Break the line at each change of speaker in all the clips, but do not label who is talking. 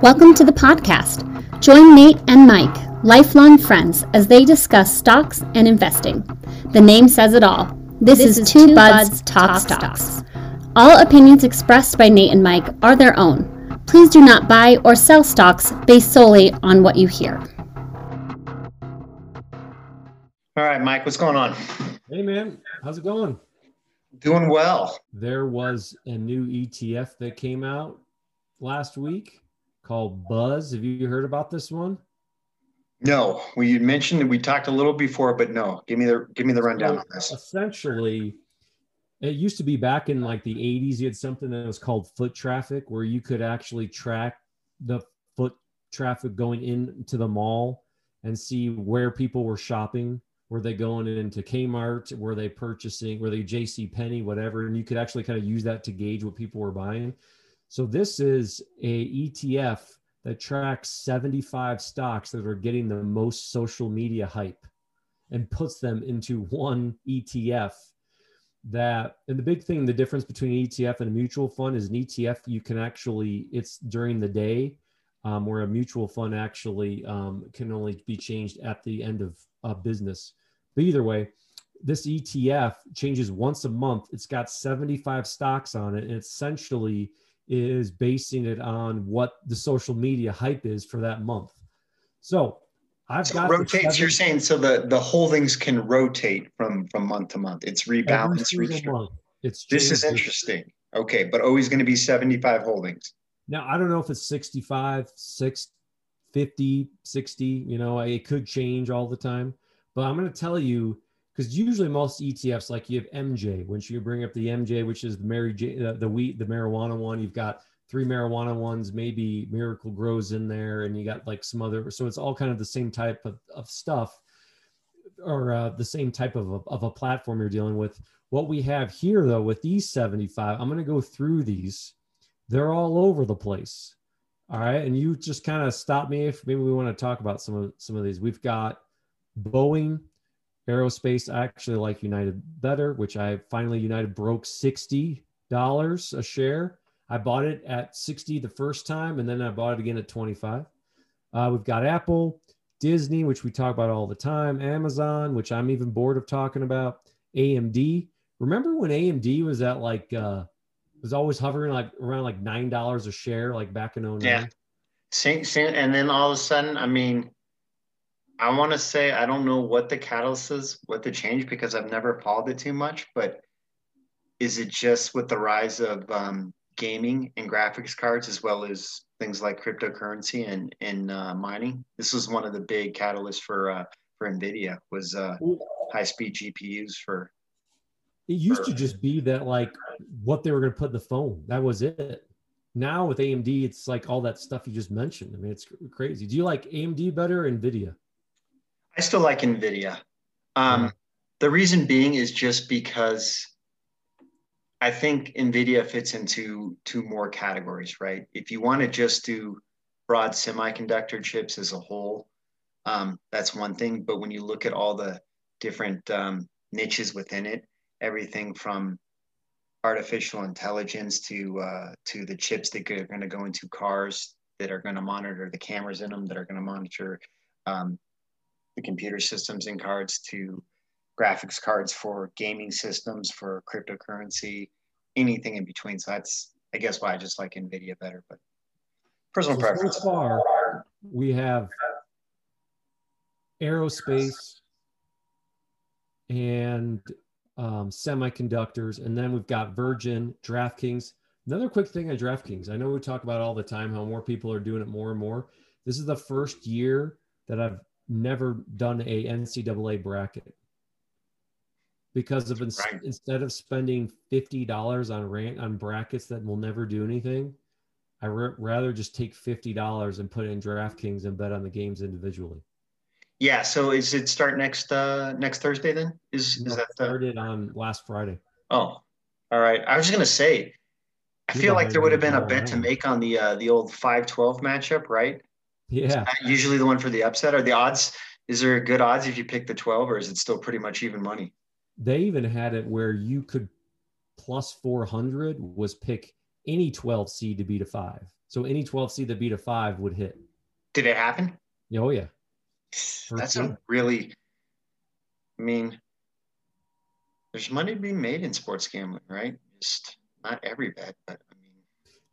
Welcome to the podcast. Join Nate and Mike, lifelong friends, as they discuss stocks and investing. The name says it all. This, this is, is, Two, Two Buds, Buds Talk, Talk stocks. stocks. All opinions expressed by Nate and Mike are their own. Please do not buy or sell stocks based solely on what you hear.
All right, Mike, what's going on?
Hey, man, how's it going?
Doing well.
There was a new ETF that came out last week called Buzz. Have you heard about this one?
No, we mentioned that we talked a little before, but no. Give me the give me the rundown so
on this. Essentially, it used to be back in like the 80s. You had something that was called foot traffic, where you could actually track the foot traffic going into the mall and see where people were shopping. Were they going into Kmart? Were they purchasing? Were they J.C. Penney? Whatever, and you could actually kind of use that to gauge what people were buying. So this is a ETF that tracks 75 stocks that are getting the most social media hype and puts them into one ETF that and the big thing the difference between an ETF and a mutual fund is an ETF you can actually it's during the day um, where a mutual fund actually um, can only be changed at the end of uh, business but either way this ETF changes once a month it's got 75 stocks on it and essentially is basing it on what the social media hype is for that month. So I've
so
got
rotates. you you're saying so the the holdings can rotate from from month to month. It's rebalanced. It's this is interesting. Okay, but always going to be 75 holdings.
Now I don't know if it's 65, 6, 50, 60. You know, it could change all the time. But I'm going to tell you because usually most ETFs, like you have MJ, once you bring up the MJ, which is the Mary J, the, the wheat, the marijuana one, you've got three marijuana ones, maybe Miracle-Gro's in there, and you got like some other. So it's all kind of the same type of, of stuff, or uh, the same type of a, of a platform you're dealing with. What we have here, though, with these 75, I'm going to go through these. They're all over the place. All right, and you just kind of stop me if maybe we want to talk about some of some of these. We've got Boeing aerospace. Actually like United better, which I finally United broke $60 a share. I bought it at 60 the first time, and then I bought it again at 25. Uh, we've got Apple, Disney, which we talk about all the time, Amazon, which I'm even bored of talking about, AMD. Remember when AMD was at like uh was always hovering like around like nine dollars a share, like back in 09?
Yeah. Same, same, and then all of a sudden, I mean, I want to say I don't know what the catalyst is, what the change, because I've never followed it too much. But is it just with the rise of um, gaming and graphics cards, as well as things like cryptocurrency and and uh, mining? This was one of the big catalysts for uh, for Nvidia was uh, high speed GPUs for.
It used for, to just be that like what they were going to put in the phone. That was it. Now with AMD, it's like all that stuff you just mentioned. I mean, it's crazy. Do you like AMD better or Nvidia?
I still like NVIDIA. Um. The reason being is just because I think NVIDIA fits into two more categories, right? If you want to just do broad semiconductor chips as a whole, um, that's one thing. But when you look at all the different um, niches within it, everything from artificial intelligence to uh, to the chips that are going to go into cars that are going to monitor the cameras in them, that are going to monitor um, the computer systems and cards to graphics cards for gaming systems for cryptocurrency anything in between. So that's i guess why i just like nvidia better but personal so preference.
so far we have aerospace and um, semiconductors and then we've got virgin draftkings. Another quick thing on draftkings. I know we talk about all the time how more people are doing it more and more. This is the first year that i've never done a NCAA bracket because of ins- right. instead of spending fifty dollars on rant on brackets that will never do anything, I r- rather just take fifty dollars and put it in DraftKings and bet on the games individually.
Yeah. So is it start next uh next Thursday then? Is no, is that
started the... on last Friday?
Oh, all right. I was just gonna say, I feel like there would have been a bet to make on the uh, the old five twelve matchup, right?
Yeah.
usually the one for the upset. Are the odds? Is there a good odds if you pick the 12 or is it still pretty much even money?
They even had it where you could plus 400 was pick any 12 seed to beat a five. So any 12 seed that beat a five would hit.
Did it happen?
Oh yeah.
That's a really. I mean, there's money to be made in sports gambling, right? Just not every bet, but I.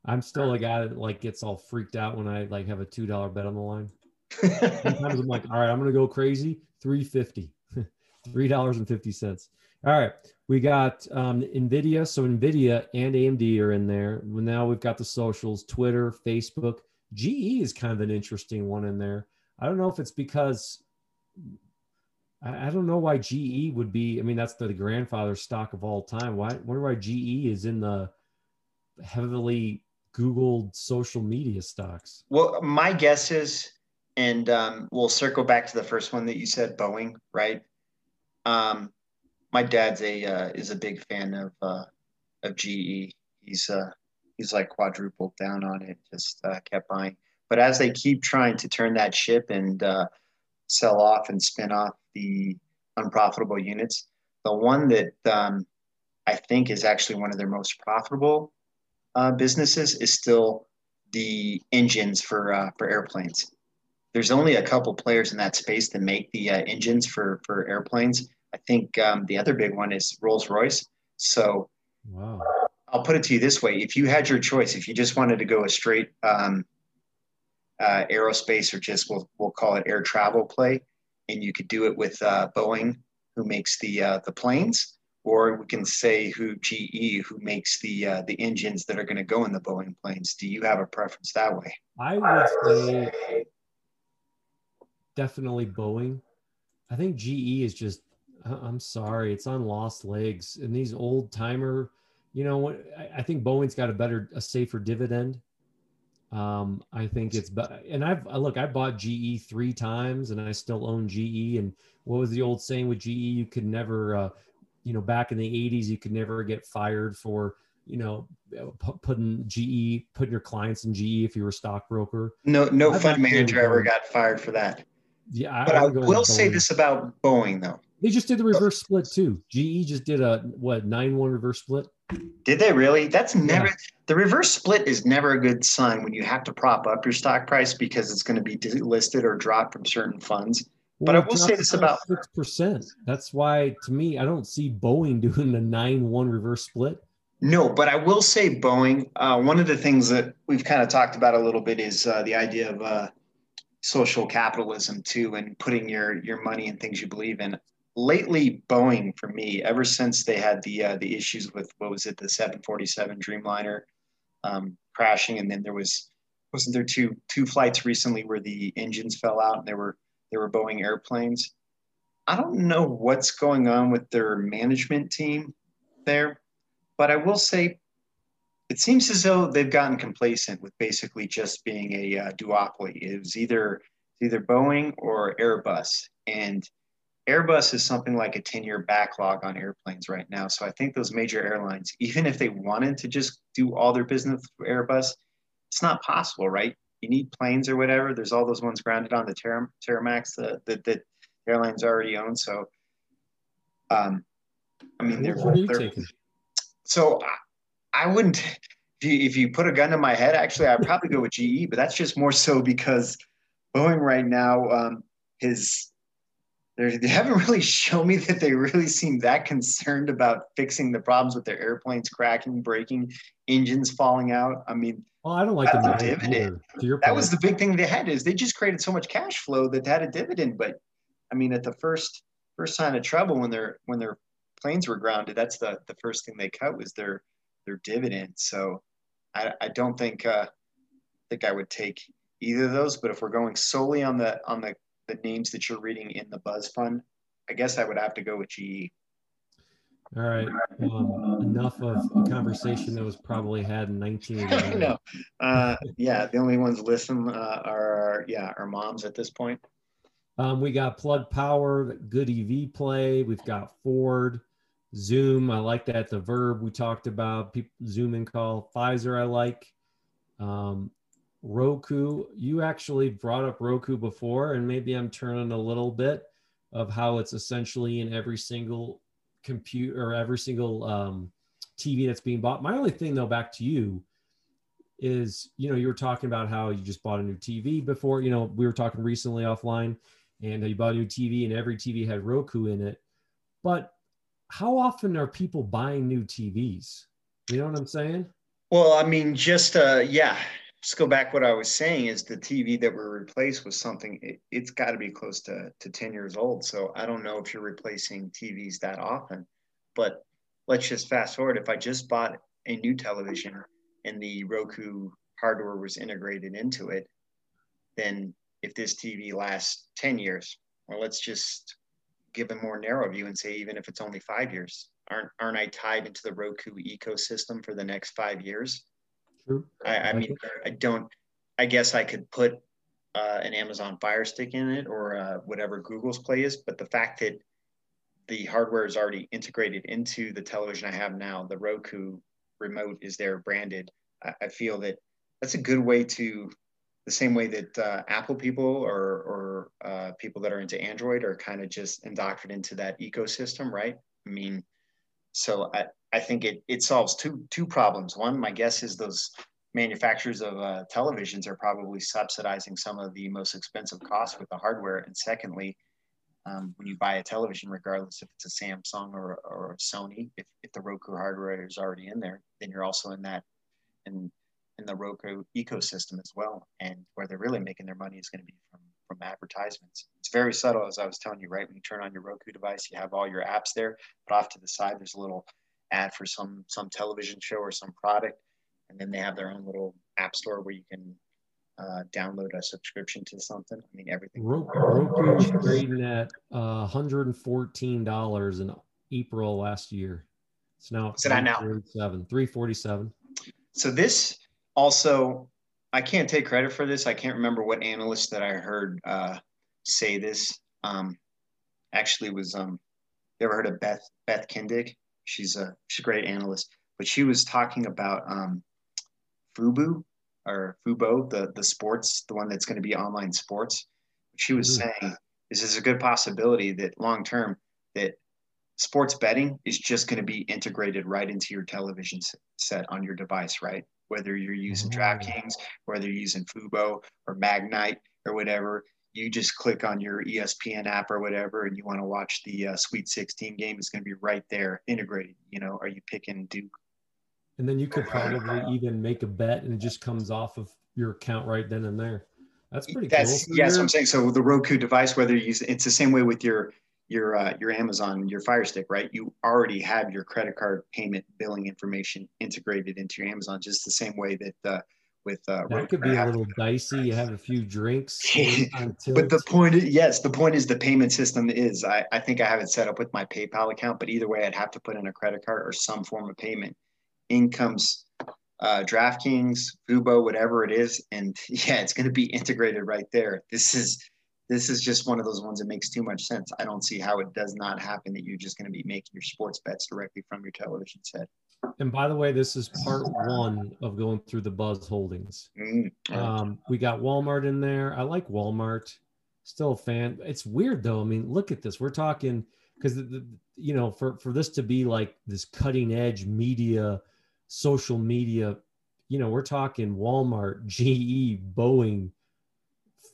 I'm still a guy that like gets all freaked out when I like have a two dollar bet on the line. Sometimes I'm like, all right, I'm gonna go crazy. Three fifty, three dollars and fifty cents. All right, we got um, Nvidia. So Nvidia and AMD are in there. Now we've got the socials: Twitter, Facebook. GE is kind of an interesting one in there. I don't know if it's because I, I don't know why GE would be. I mean, that's the, the grandfather stock of all time. Why? Wonder why GE is in the heavily Googled social media stocks.
Well, my guess is, and um, we'll circle back to the first one that you said, Boeing, right? Um, my dad's a uh, is a big fan of uh, of GE. He's uh, he's like quadrupled down on it, just uh, kept buying. But as they keep trying to turn that ship and uh, sell off and spin off the unprofitable units, the one that um, I think is actually one of their most profitable uh, businesses is still the engines for uh, for airplanes. There's only a couple players in that space that make the uh, engines for for airplanes. I think um, the other big one is Rolls Royce. So, wow. I'll put it to you this way: if you had your choice, if you just wanted to go a straight um, uh, aerospace or just we'll we'll call it air travel play, and you could do it with uh, Boeing, who makes the uh, the planes, or we can say who GE, who makes the uh, the engines that are going to go in the Boeing planes. Do you have a preference that way?
I would say definitely Boeing. I think GE is just. I'm sorry, it's on lost legs, and these old timer. You know, I think Boeing's got a better, a safer dividend um, I think it's, and I've look, I bought GE three times and I still own GE. And what was the old saying with GE? You could never, uh, you know, back in the 80s, you could never get fired for, you know, putting GE, putting your clients in GE if you were a stockbroker.
No, no I've fund manager ever got fired for that.
Yeah,
but I, I will say this about Boeing though.
They just did the reverse split too. GE just did a what nine one reverse split.
Did they really? That's never yeah. the reverse split is never a good sign when you have to prop up your stock price because it's going to be delisted or dropped from certain funds. Well, but I will say this about
six percent. That's why, to me, I don't see Boeing doing the nine-one reverse split.
No, but I will say Boeing. Uh, one of the things that we've kind of talked about a little bit is uh, the idea of uh, social capitalism too, and putting your your money in things you believe in lately Boeing for me, ever since they had the uh, the issues with what was it, the 747 Dreamliner um, crashing, and then there was wasn't there two two flights recently where the engines fell out and there were there were Boeing airplanes. I don't know what's going on with their management team there, but I will say it seems as though they've gotten complacent with basically just being a uh, duopoly. It was either either Boeing or Airbus, and Airbus is something like a 10 year backlog on airplanes right now. So I think those major airlines, even if they wanted to just do all their business with Airbus, it's not possible, right? You need planes or whatever. There's all those ones grounded on the Ter- Terramax that, that, that airlines already own. So, um, I mean, they're, they're so I, I wouldn't, if you, if you put a gun to my head, actually, I'd probably go with GE, but that's just more so because Boeing right now, um, his they haven't really shown me that they really seem that concerned about fixing the problems with their airplanes cracking, breaking, engines falling out. I mean,
well, I don't like the dividend.
That was the big thing they had is they just created so much cash flow that they had a dividend. But I mean, at the first first sign of trouble when their when their planes were grounded, that's the the first thing they cut was their their dividend. So I, I don't think uh, think I would take either of those. But if we're going solely on the on the the names that you're reading in the Buzz Fund, I guess I would have to go with GE.
All right. Um, enough of a conversation that was probably had in 1989.
no. Uh, yeah, the only ones listen uh, are yeah our moms at this point.
Um, we got Plug Power, good EV play. We've got Ford, Zoom. I like that. The Verb we talked about. People, Zoom and call. Pfizer I like. Um, Roku. You actually brought up Roku before, and maybe I'm turning a little bit of how it's essentially in every single computer or every single um, TV that's being bought. My only thing, though, back to you, is you know you were talking about how you just bought a new tv before you know we were talking recently offline and you bought a new tv and every tv had roku in it but how often are people buying new tvs you know what i'm saying
well i mean just uh yeah just go back what i was saying is the tv that we replaced was something it, has got to be close to, to 10 years old so i don't know if you're replacing tvs that often but let's just fast forward if i just bought a new television and the Roku hardware was integrated into it, then if this TV lasts 10 years, well, let's just give a more narrow view and say, even if it's only five years, aren't, aren't I tied into the Roku ecosystem for the next five years?
True.
I, I mean, I don't, I guess I could put uh, an Amazon Fire Stick in it or uh, whatever Google's Play is, but the fact that the hardware is already integrated into the television I have now, the Roku remote is there branded. I, I feel that that's a good way to the same way that uh, Apple people or, or uh, people that are into Android are kind of just indoctrinated into that ecosystem, right? I mean, so I, I think it, it solves two, two problems. One, my guess is those manufacturers of uh, televisions are probably subsidizing some of the most expensive costs with the hardware. And secondly, um, when you buy a television, regardless if it's a Samsung or, or a Sony, if, if the Roku hardware is already in there, then you're also in that in in the Roku ecosystem as well. And where they're really making their money is going to be from from advertisements. It's very subtle, as I was telling you, right? When you turn on your Roku device, you have all your apps there, but off to the side, there's a little ad for some some television show or some product, and then they have their own little app store where you can uh, download a subscription to something. I mean, everything.
Roku, Roku is trading at uh, $114 in April last year. It's now
What's it at now?
347.
So this also, I can't take credit for this. I can't remember what analyst that I heard uh, say this. Um, actually, was um, you ever heard of Beth Beth Kindig? She's a she's a great analyst, but she was talking about um, Fubo or Fubo, the the sports, the one that's going to be online sports. She was mm-hmm. saying this is a good possibility that long term that sports betting is just going to be integrated right into your television set on your device, right? Whether you're using mm-hmm. DraftKings, whether you're using Fubo or Magnite or whatever, you just click on your ESPN app or whatever, and you want to watch the uh, Sweet 16 game. It's going to be right there, integrated. You know, are you picking Duke
and then you could probably even make a bet and it just comes off of your account right then and there. That's pretty
that's,
cool.
Yeah, that's what I'm saying. So the Roku device, whether you use it's the same way with your your uh, your Amazon, your Fire Stick, right? You already have your credit card payment billing information integrated into your Amazon, just the same way that uh, with uh,
that could be a little dicey. You have a few drinks,
but the point, is, yes, the point is the payment system is. I, I think I have it set up with my PayPal account, but either way, I'd have to put in a credit card or some form of payment incomes uh, DraftKings, Fubo, whatever it is, and yeah, it's going to be integrated right there. This is this is just one of those ones that makes too much sense. I don't see how it does not happen that you're just going to be making your sports bets directly from your television set.
And by the way, this is part one of going through the Buzz Holdings. Mm-hmm. Um, we got Walmart in there. I like Walmart. Still a fan. It's weird though. I mean, look at this. We're talking because you know for for this to be like this cutting edge media social media you know we're talking walmart ge boeing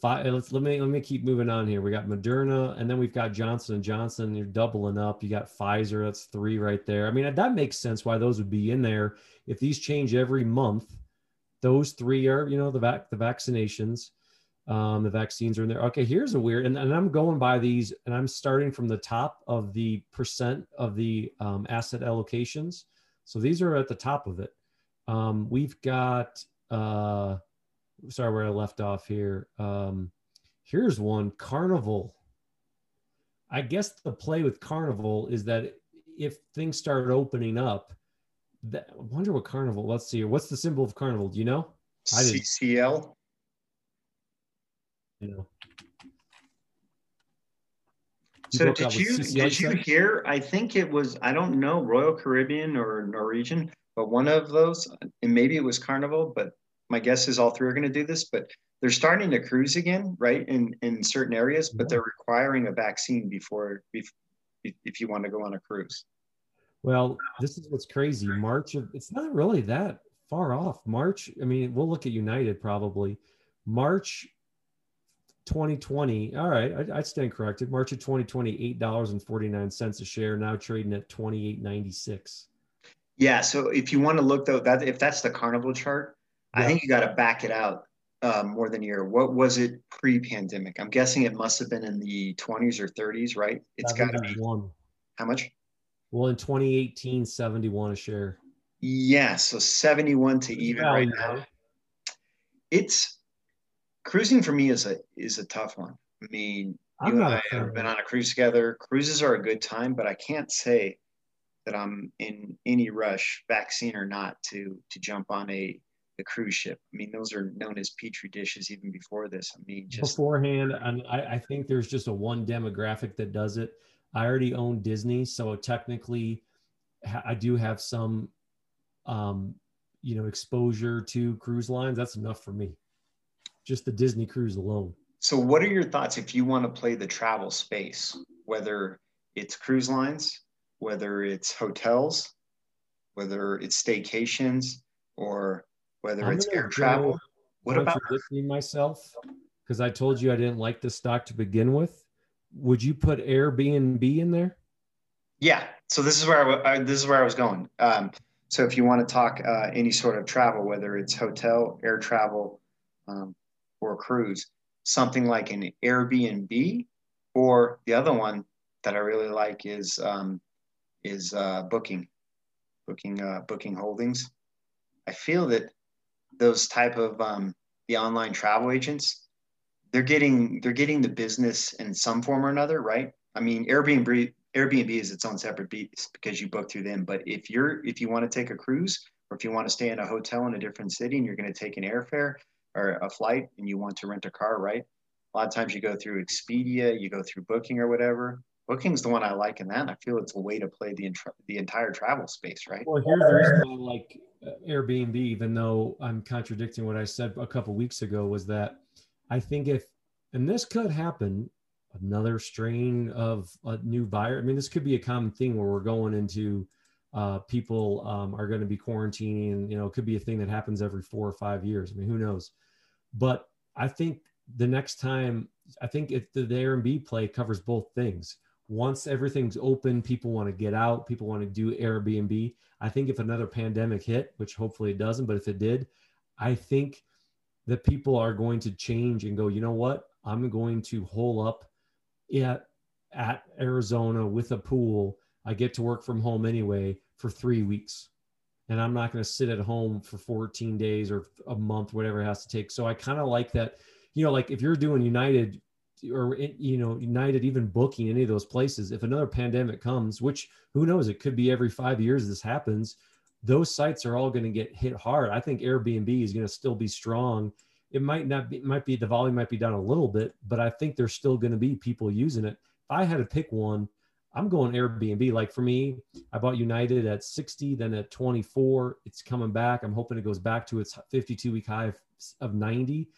five, let's let me let me keep moving on here. We got moderna and then we've got johnson and johnson. You're doubling up. You got pfizer that's three right there. I mean that makes sense why those would be in there. If these change every month those three are you know the vac the vaccinations um, the vaccines are in there. Okay here's a weird and, and i'm going by these and i'm starting from the top of the percent of the um, asset allocations. So these are at the top of it. Um, we've got, uh, sorry, where I left off here. Um, here's one Carnival. I guess the play with Carnival is that if things start opening up, that, I wonder what Carnival, let's see here. What's the symbol of Carnival? Do you know?
I did. CCL.
You know.
So did you did you hear? I think it was I don't know Royal Caribbean or Norwegian, but one of those, and maybe it was Carnival. But my guess is all three are going to do this. But they're starting to cruise again, right? In in certain areas, but they're requiring a vaccine before if, if you want to go on a cruise.
Well, this is what's crazy. March of it's not really that far off. March, I mean, we'll look at United probably. March 2020. All right, I, I stand corrected. March of 2020, eight dollars and forty nine cents a share. Now trading at 28.96.
Yeah. So if you want to look though, that if that's the Carnival chart, yeah. I think you got to back it out uh, more than a year. What was it pre-pandemic? I'm guessing it must have been in the 20s or 30s, right? It's got to be one. How much?
Well, in 2018, 71 a share.
Yeah, so 71 to even right now. It's cruising for me is a is a tough one. I mean, I'm you and I have been on a cruise together. Cruises are a good time, but I can't say that I'm in any rush, vaccine or not, to to jump on a the cruise ship. I mean, those are known as petri dishes even before this. I mean,
just beforehand, and I, I think there's just a one demographic that does it. I already own Disney, so technically, I do have some, um, you know, exposure to cruise lines. That's enough for me. Just the Disney cruise alone.
So, what are your thoughts if you want to play the travel space, whether it's cruise lines, whether it's hotels, whether it's staycations, or whether I'm it's air travel? What about
myself? Because I told you I didn't like the stock to begin with would you put Airbnb in there?
Yeah. So this is where I, this is where I was going. Um, so if you want to talk uh, any sort of travel, whether it's hotel, air travel, um, or cruise, something like an Airbnb, or the other one that I really like is um, is uh, booking, booking, uh, booking holdings. I feel that those type of um, the online travel agents they're getting they're getting the business in some form or another, right? I mean, Airbnb Airbnb is its own separate beast because you book through them. But if you're if you want to take a cruise or if you want to stay in a hotel in a different city and you're going to take an airfare or a flight and you want to rent a car, right? A lot of times you go through Expedia, you go through Booking or whatever. Booking's the one I like in that. I feel it's a way to play the the entire travel space, right?
Well, here's the reason I like uh, Airbnb, even though I'm contradicting what I said a couple weeks ago, was that I think if, and this could happen, another strain of a new virus. I mean, this could be a common thing where we're going into uh, people um, are going to be quarantining. You know, it could be a thing that happens every four or five years. I mean, who knows? But I think the next time, I think if the, the Airbnb play covers both things. Once everything's open, people want to get out, people want to do Airbnb. I think if another pandemic hit, which hopefully it doesn't, but if it did, I think that people are going to change and go, you know what? I'm going to hole up at, at Arizona with a pool. I get to work from home anyway for three weeks. And I'm not going to sit at home for 14 days or a month, whatever it has to take. So I kind of like that. You know, like if you're doing United or, you know, United, even booking any of those places, if another pandemic comes, which who knows, it could be every five years this happens those sites are all going to get hit hard. I think Airbnb is going to still be strong. It might not be, might be the volume might be down a little bit, but I think there's still going to be people using it. If I had to pick one, I'm going Airbnb. Like for me, I bought United at 60, then at 24. It's coming back. I'm hoping it goes back to its 52 week high of, of 90.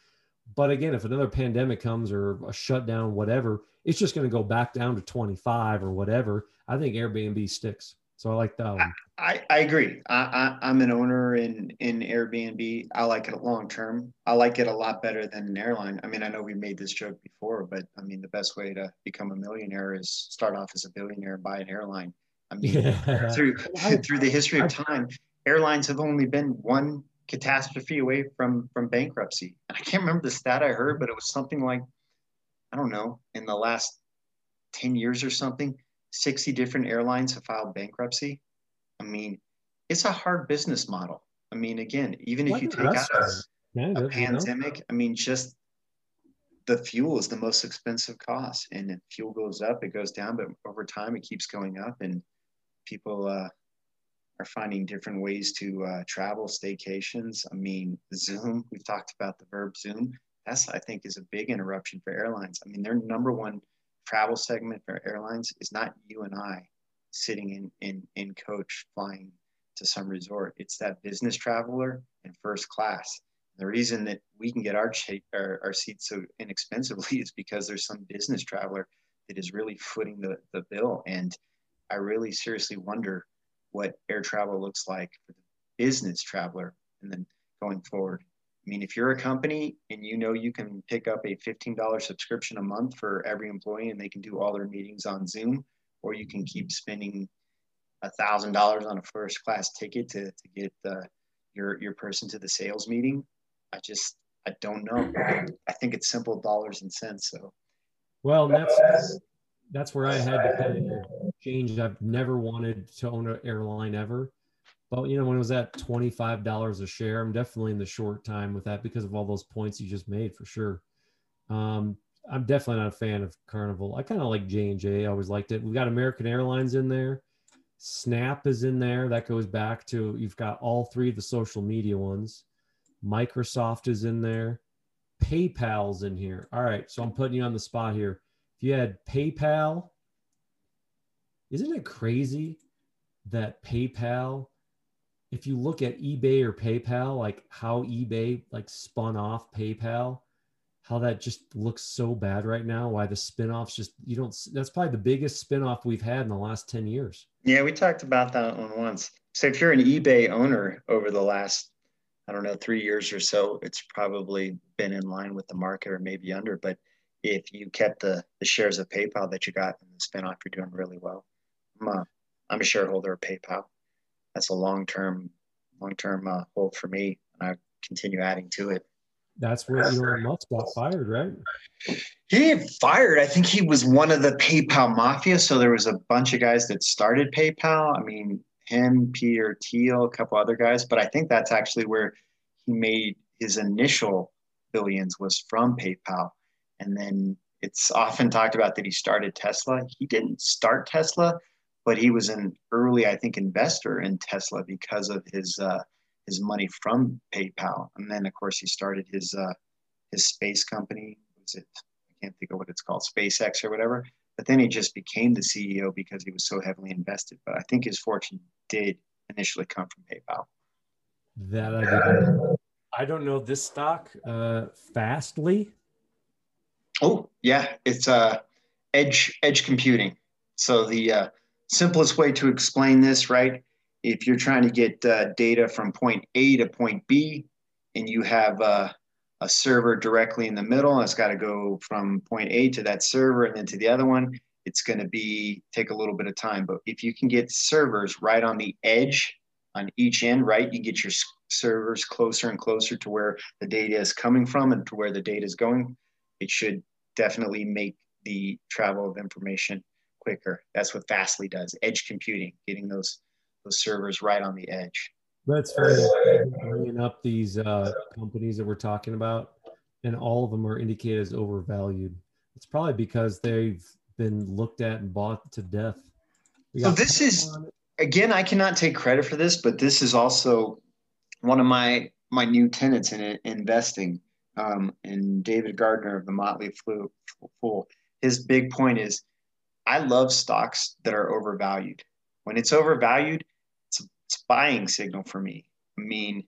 But again, if another pandemic comes or a shutdown, whatever, it's just going to go back down to 25 or whatever. I think Airbnb sticks. So I like that one.
I, I agree. I, I, am an owner in, in Airbnb. I like it long term. I like it a lot better than an airline. I mean, I know we made this joke before, but I mean, the best way to become a millionaire is start off as a billionaire, and buy an airline. I mean, yeah. through through the history of time, airlines have only been one catastrophe away from from bankruptcy. And I can't remember the stat I heard, but it was something like, I don't know, in the last 10 years or something, 60 different airlines have filed bankruptcy. I mean, it's a hard business model. I mean, again, even if you take out a, yeah, a pandemic. I mean, just the fuel is the most expensive cost. And if fuel goes up, it goes down, but over time it keeps going up. And people uh, are finding different ways to uh, travel, staycations. I mean, Zoom, we've talked about the verb Zoom. That's, I think, is a big interruption for airlines. I mean, their number one travel segment for airlines is not you and I sitting in, in, in coach flying to some resort. It's that business traveler in first class. The reason that we can get our, our, our seats so inexpensively is because there's some business traveler that is really footing the, the bill. And I really seriously wonder what air travel looks like for the business traveler and then going forward. I mean, if you're a company and you know you can pick up a $15 subscription a month for every employee and they can do all their meetings on Zoom, or you can keep spending a thousand dollars on a first class ticket to, to get your your person to the sales meeting. I just I don't know. I think it's simple dollars and cents. So
well, that's that's where I had to of change. I've never wanted to own an airline ever. But you know, when it was at twenty-five dollars a share, I'm definitely in the short time with that because of all those points you just made for sure. Um, I'm definitely not a fan of Carnival. I kind of like J and J. I always liked it. We've got American Airlines in there. Snap is in there. That goes back to you've got all three of the social media ones. Microsoft is in there. PayPal's in here. All right, so I'm putting you on the spot here. If you had PayPal, isn't it crazy that PayPal, if you look at eBay or PayPal, like how eBay like spun off PayPal, how that just looks so bad right now. Why the spinoffs just you don't. That's probably the biggest spinoff we've had in the last ten years.
Yeah, we talked about that one once. So if you're an eBay owner over the last I don't know, three years or so, it's probably been in line with the market or maybe under. But if you kept the, the shares of PayPal that you got in the spinoff, you're doing really well. I'm a, I'm a shareholder of PayPal. That's a long term long term uh, hold for me. and I continue adding to it.
That's where Elon Musk got fired, right?
He didn't fired. I think he was one of the PayPal mafia. So there was a bunch of guys that started PayPal. I mean, him, Peter Thiel, a couple other guys, but I think that's actually where he made his initial billions was from PayPal. And then it's often talked about that he started Tesla. He didn't start Tesla, but he was an early, I think, investor in Tesla because of his uh, his money from PayPal. And then, of course, he started his uh, his space company. Was it? I can't think of what it's called, SpaceX or whatever. But then he just became the CEO because he was so heavily invested. But I think his fortune did initially come from PayPal.
That I didn't. I don't know this stock. Uh, Fastly.
Oh yeah, it's uh, edge edge computing. So the uh, simplest way to explain this, right? If you're trying to get uh, data from point A to point B, and you have uh, a server directly in the middle, and it's got to go from point A to that server and then to the other one, it's going to be take a little bit of time. But if you can get servers right on the edge on each end, right, you get your servers closer and closer to where the data is coming from and to where the data is going. It should definitely make the travel of information quicker. That's what Fastly does. Edge computing, getting those those servers right on the edge.
That's funny. Bringing up these uh, companies that we're talking about, and all of them are indicated as overvalued. It's probably because they've been looked at and bought to death.
So this is again, I cannot take credit for this, but this is also one of my my new tenets in investing. Um, and David Gardner of the Motley Fool, his big point is, I love stocks that are overvalued. When it's overvalued, it's a, it's a buying signal for me. I mean,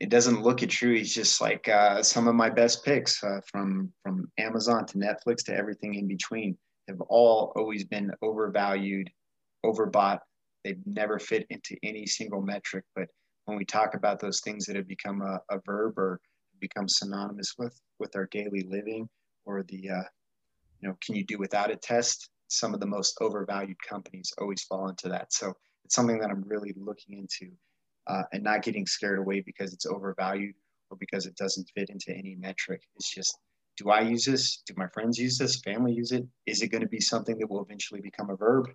it doesn't look at true. It's just like uh, some of my best picks uh, from from Amazon to Netflix to everything in between have all always been overvalued, overbought. They've never fit into any single metric. But when we talk about those things that have become a, a verb or become synonymous with with our daily living, or the uh, you know, can you do without a test? Some of the most overvalued companies always fall into that. So it's something that I'm really looking into uh, and not getting scared away because it's overvalued or because it doesn't fit into any metric. It's just do I use this? Do my friends use this? Family use it? Is it going to be something that will eventually become a verb?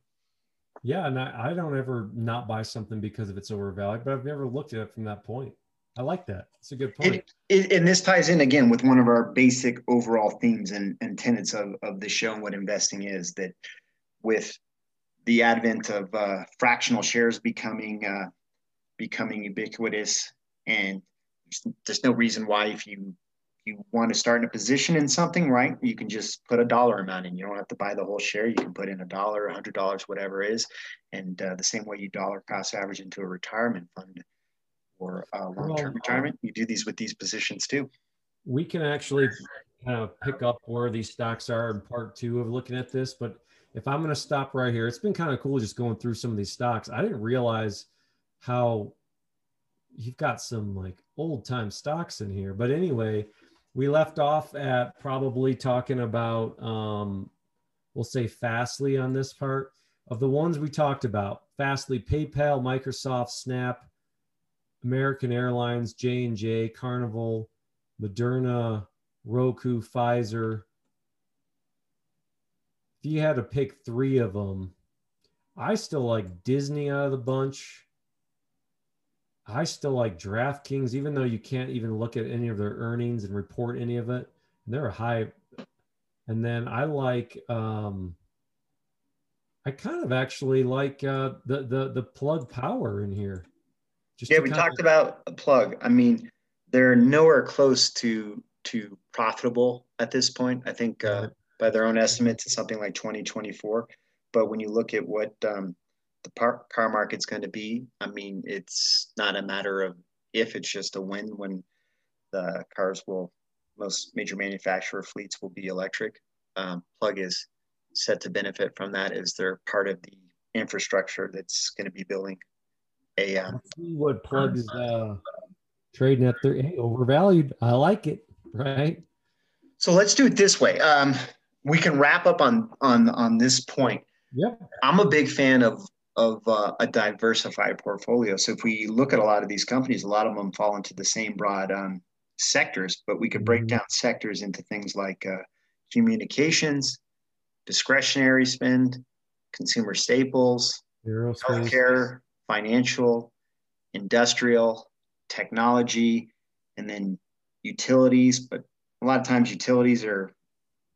Yeah, and I, I don't ever not buy something because of its overvalued, but I've never looked at it from that point. I like that. It's a good point.
It, it, and this ties in again with one of our basic overall themes and, and tenets of, of the show and what investing is that with the advent of uh, fractional shares becoming uh, becoming ubiquitous and there's no reason why if you you want to start in a position in something, right? You can just put a dollar amount in. You don't have to buy the whole share. You can put in a dollar, a hundred dollars, whatever it is. And uh, the same way you dollar cost average into a retirement fund or a long-term well, retirement, you do these with these positions too.
We can actually kind of pick up where these stocks are in part two of looking at this. But if I'm going to stop right here, it's been kind of cool just going through some of these stocks. I didn't realize how you've got some like old time stocks in here. But anyway, we left off at probably talking about um, we'll say Fastly on this part of the ones we talked about. Fastly, PayPal, Microsoft, Snap, American Airlines, J and J, Carnival, Moderna, Roku, Pfizer. If you had to pick three of them, I still like Disney out of the bunch. I still like DraftKings, even though you can't even look at any of their earnings and report any of it. They're a high. And then I like, um, I kind of actually like uh, the the the plug power in here.
Just yeah, we talked of... about a plug. I mean, they're nowhere close to to profitable at this point. I think uh, by their own estimates, it's something like 2024. But when you look at what um, the par- car market's going to be. I mean, it's not a matter of if, it's just a when when the cars will, most major manufacturer fleets will be electric. Um, Plug is set to benefit from that as they're part of the infrastructure that's going to be building a. Um,
what plugs uh, trading at their hey, overvalued. I like it, right?
So let's do it this way. Um, we can wrap up on on on this point.
Yep.
I'm a big fan of of uh, a diversified portfolio. So if we look at a lot of these companies, a lot of them fall into the same broad um, sectors, but we could break mm-hmm. down sectors into things like uh, communications, discretionary spend, consumer staples, Aerospace. healthcare, financial, industrial, technology, and then utilities. But a lot of times utilities are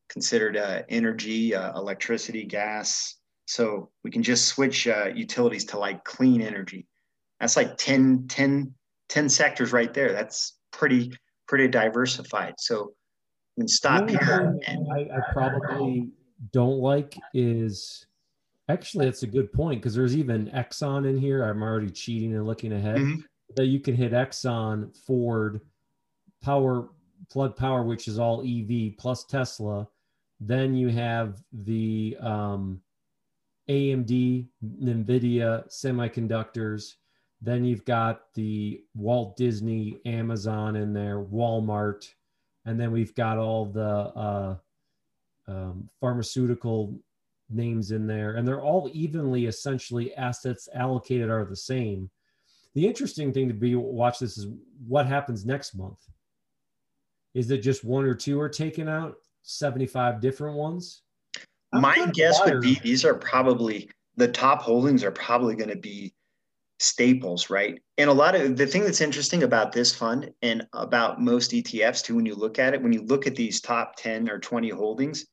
considered uh, energy, uh, electricity, gas, so we can just switch uh, utilities to like clean energy. That's like 10, 10, 10 sectors right there. That's pretty, pretty diversified. So we can stop here. And-
I, I probably don't like is actually, it's a good point because there's even Exxon in here. I'm already cheating and looking ahead. Mm-hmm. That you can hit Exxon, Ford, Power, Plug Power, which is all EV plus Tesla. Then you have the um, AMD, NVIDIA, semiconductors. Then you've got the Walt Disney, Amazon in there, Walmart. And then we've got all the uh, um, pharmaceutical names in there. And they're all evenly, essentially, assets allocated are the same. The interesting thing to be watch this is what happens next month. Is it just one or two are taken out? 75 different ones?
My guess would be these are probably the top holdings are probably going to be staples, right? And a lot of the thing that's interesting about this fund and about most ETFs too, when you look at it, when you look at these top 10 or 20 holdings,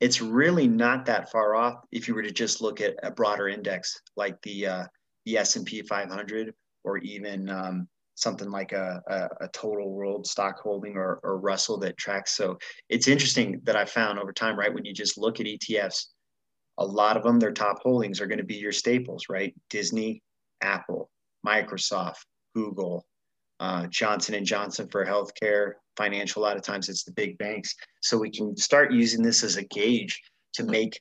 it's really not that far off if you were to just look at a broader index like the uh, the S&P 500 or even um, something like a, a, a, total world stock holding or, or Russell that tracks. So it's interesting that I found over time, right? When you just look at ETFs, a lot of them, their top holdings are going to be your staples, right? Disney, Apple, Microsoft, Google, uh, Johnson and Johnson for healthcare, financial. A lot of times it's the big banks. So we can start using this as a gauge to make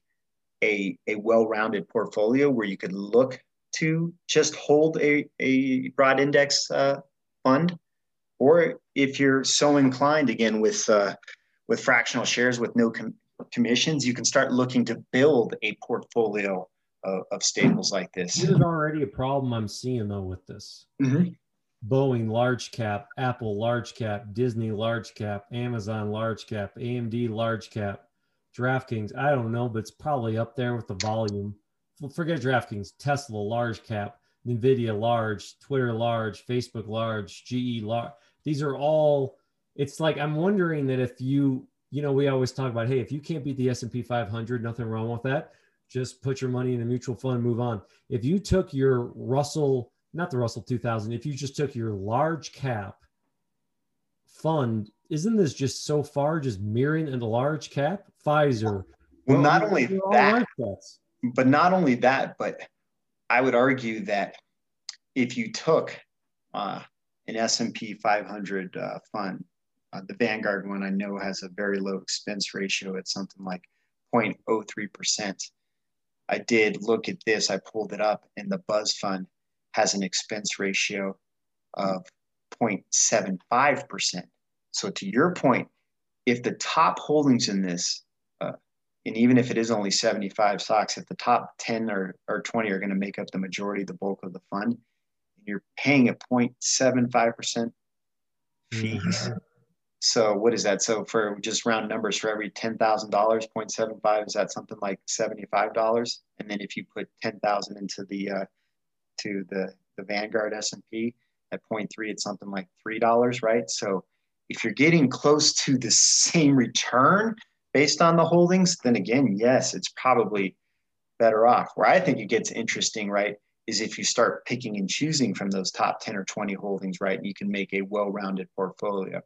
a, a well-rounded portfolio where you could look to just hold a, a broad index uh, fund, or if you're so inclined, again with uh, with fractional shares with no com- commissions, you can start looking to build a portfolio of, of staples like this.
This is already a problem I'm seeing though with this. Mm-hmm. Boeing large cap, Apple large cap, Disney large cap, Amazon large cap, AMD large cap, DraftKings. I don't know, but it's probably up there with the volume forget DraftKings, Tesla large cap, Nvidia large, Twitter large, Facebook large, GE large. These are all. It's like I'm wondering that if you, you know, we always talk about, hey, if you can't beat the S&P 500, nothing wrong with that. Just put your money in a mutual fund, move on. If you took your Russell, not the Russell 2000, if you just took your large cap fund, isn't this just so far just mirroring in the large cap? Pfizer.
Well, not only that, but not only that, but I would argue that if you took uh, an S&P 500 uh, fund, uh, the Vanguard one I know has a very low expense ratio at something like 0.03%. I did look at this, I pulled it up, and the Buzz Fund has an expense ratio of 0.75%. So to your point, if the top holdings in this, uh, and even if it is only 75 stocks, if the top 10 or, or 20 are going to make up the majority, the bulk of the fund, and you're paying a 0.75% fees. Mm-hmm. So what is that? So for just round numbers, for every ten thousand dollars, 0.75 is that something like seventy-five dollars? And then if you put ten thousand into the uh, to the the Vanguard S and P at 0.3, it's something like three dollars, right? So if you're getting close to the same return based on the holdings, then again, yes, it's probably better off. Where I think it gets interesting, right, is if you start picking and choosing from those top 10 or 20 holdings, right, you can make a well-rounded portfolio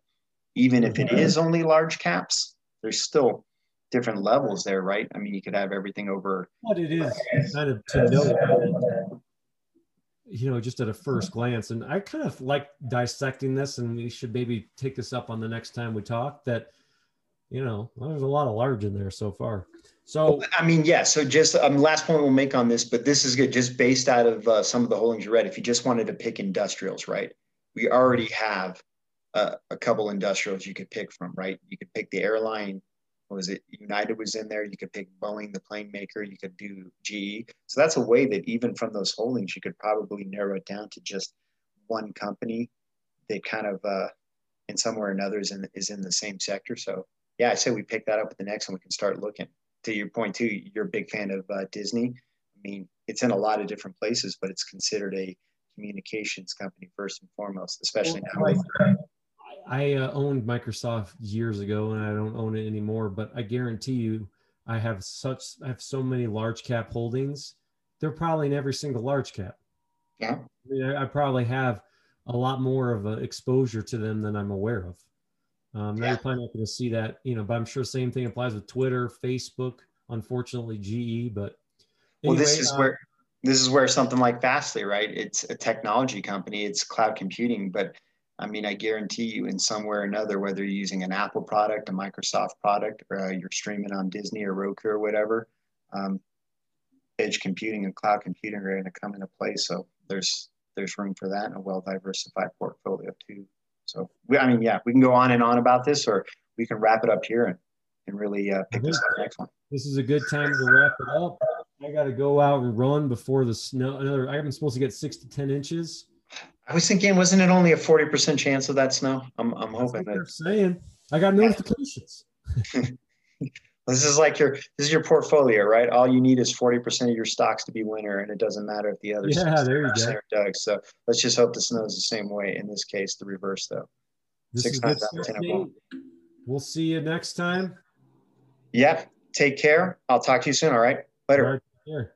even if it mm-hmm. is only large caps, there's still different levels there, right? I mean, you could have everything over.
What it is kind of to know, you know, just at a first glance, and I kind of like dissecting this, and we should maybe take this up on the next time we talk. That you know, well, there's a lot of large in there so far. So
I mean, yeah. So just um, last point we'll make on this, but this is good, just based out of uh, some of the holdings you read. If you just wanted to pick industrials, right? We already have a, a couple industrials you could pick from, right? You could pick the airline. Was it? United was in there. You could pick Boeing, the plane maker. You could do GE. So that's a way that even from those holdings, you could probably narrow it down to just one company that kind of, uh, in somewhere or another, is in, is in the same sector. So yeah, I say we pick that up at the next one. We can start looking. To your point too, you're a big fan of uh, Disney. I mean, it's in a lot of different places, but it's considered a communications company first and foremost, especially well, now.
I uh, owned Microsoft years ago, and I don't own it anymore. But I guarantee you, I have such I have so many large cap holdings. They're probably in every single large cap.
Yeah.
I, mean, I, I probably have a lot more of an exposure to them than I'm aware of. Um, yeah. you're probably not going to see that, you know, but I'm sure the same thing applies with Twitter, Facebook, unfortunately GE. But
anyway, well, this is uh, where this is where something like Fastly, right? It's a technology company, it's cloud computing, but I mean, I guarantee you, in some way or another, whether you're using an Apple product, a Microsoft product, or uh, you're streaming on Disney or Roku or whatever, um, edge computing and cloud computing are going to come into play. So there's there's room for that and a well diversified portfolio too. So we, I mean, yeah, we can go on and on about this, or we can wrap it up here and, and really uh, pick this up next one.
This is a good time to wrap it up. I got to go out and run before the snow. Another, I'm supposed to get six to ten inches.
I was thinking, wasn't it only a forty percent chance of that snow? I'm, I'm hoping that.
Saying, I got notifications.
this is like your this is your portfolio, right? All you need is forty percent of your stocks to be winner, and it doesn't matter if the other
yeah, there you go.
Doug. So let's just hope the snow is the same way. In this case, the reverse though.
This Six is good stuff, We'll see you next time.
Yeah. Take care. I'll talk to you soon. All right. Later. All right,